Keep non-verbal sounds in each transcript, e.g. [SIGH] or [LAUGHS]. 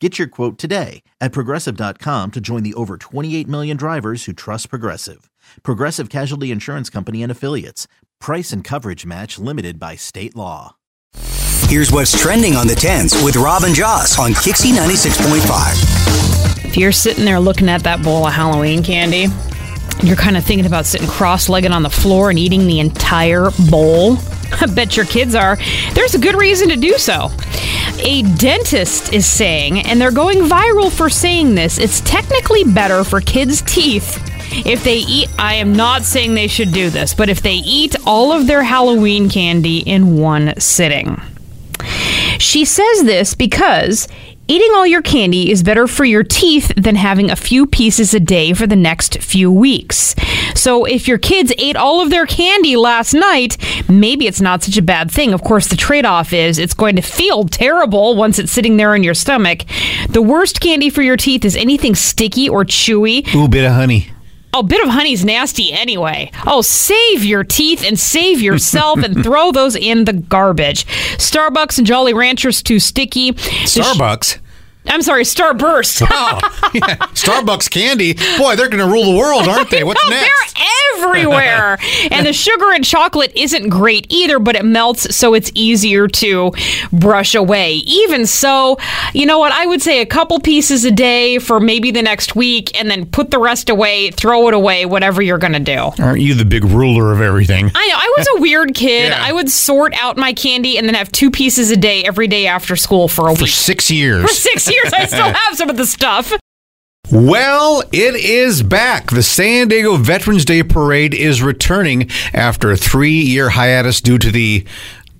Get your quote today at progressive.com to join the over 28 million drivers who trust Progressive. Progressive Casualty Insurance Company and Affiliates. Price and coverage match limited by state law. Here's what's trending on the 10s with Rob and Joss on KyXy 96.5. If you're sitting there looking at that bowl of Halloween candy, you're kind of thinking about sitting cross legged on the floor and eating the entire bowl. [LAUGHS] I bet your kids are. There's a good reason to do so. A dentist is saying, and they're going viral for saying this, it's technically better for kids' teeth if they eat. I am not saying they should do this, but if they eat all of their Halloween candy in one sitting. She says this because Eating all your candy is better for your teeth than having a few pieces a day for the next few weeks. So, if your kids ate all of their candy last night, maybe it's not such a bad thing. Of course, the trade off is it's going to feel terrible once it's sitting there in your stomach. The worst candy for your teeth is anything sticky or chewy. Ooh, Bit-O-Honey. A Bit-O-Honey's nasty anyway. Oh, save your teeth and save yourself and [LAUGHS] throw those in the garbage. Starbucks and Jolly Ranchers too sticky. Starbucks. I'm sorry, Starburst. Wow. Yeah. Starbucks candy. Boy, they're going to rule the world, aren't they? [LAUGHS] What's no, next? Everywhere. [LAUGHS] and the sugar in chocolate isn't great either, but it melts, so it's easier to brush away. Even so, you know what? I would say a couple pieces a day for maybe the next week, and then put the rest away, throw it away, whatever you're going to do. Aren't you the big ruler of everything? I know. I was a weird [LAUGHS] kid. Yeah. I would sort out my candy and then have two pieces a day every day after school for a For week. six years. For six years, I still [LAUGHS] have some of the stuff. Well, it is back. The San Diego Veterans Day Parade is returning after a three year hiatus due to the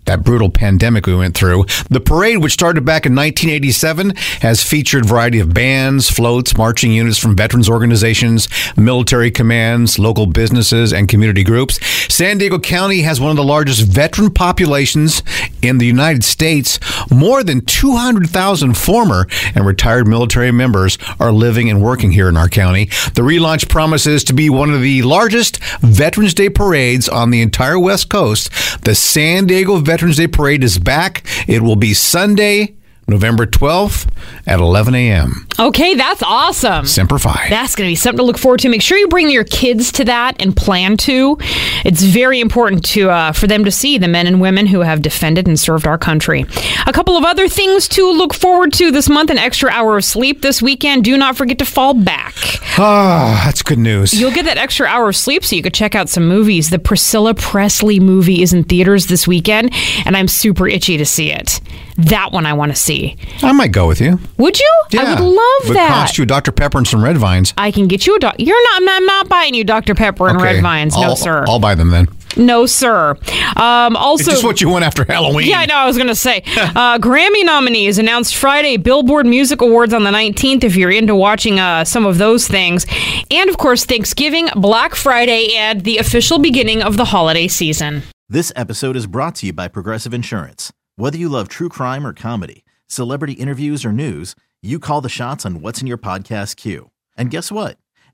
that brutal pandemic we went through. The parade, which started back in 1987, has featured a variety of bands, floats, marching units from veterans organizations, military commands, local businesses, and community groups. San Diego County has one of the largest veteran populations in the United States. More than 200,000 former and retired military members are living and working here in our county. The relaunch promises to be one of the largest Veterans Day parades on the entire West Coast. The San Diego Veterans Day Parade is back. It will be Sunday, November 12th at 11 a.m. Okay, that's awesome. Semper Fi. That's going to be something to look forward to. Make sure you bring your kids to that and plan to. It's very important to uh, for them to see the men and women who have defended and served our country. A couple of other things to look forward to this month: an extra hour of sleep this weekend. Do not forget to fall back. Ah, that's good news. You'll get that extra hour of sleep so you could check out some movies. The Priscilla Presley movie is in theaters this weekend, and I'm super itchy to see it. That one I want to see. I might go with you. Would you? I would love Would that. cost you Dr. Pepper and some red vines. I can get you a doc. You're not. I'm not, I'm not buying you Dr Pepper and Okay, red vines. No, I'll- sir. I'll buy them then. no, sir. Um, also, It's just what you want after Halloween. yeah, I know. I was going to say uh, Grammy nominees announced Friday. Billboard Music Awards on the 19th. If you're into watching uh, some of those things, and of course Thanksgiving, Black Friday, and the official beginning of the holiday season. This episode is brought to you by Progressive Insurance. Whether you love true crime or comedy, celebrity interviews or news, you call the shots on what's in your podcast queue. And guess what?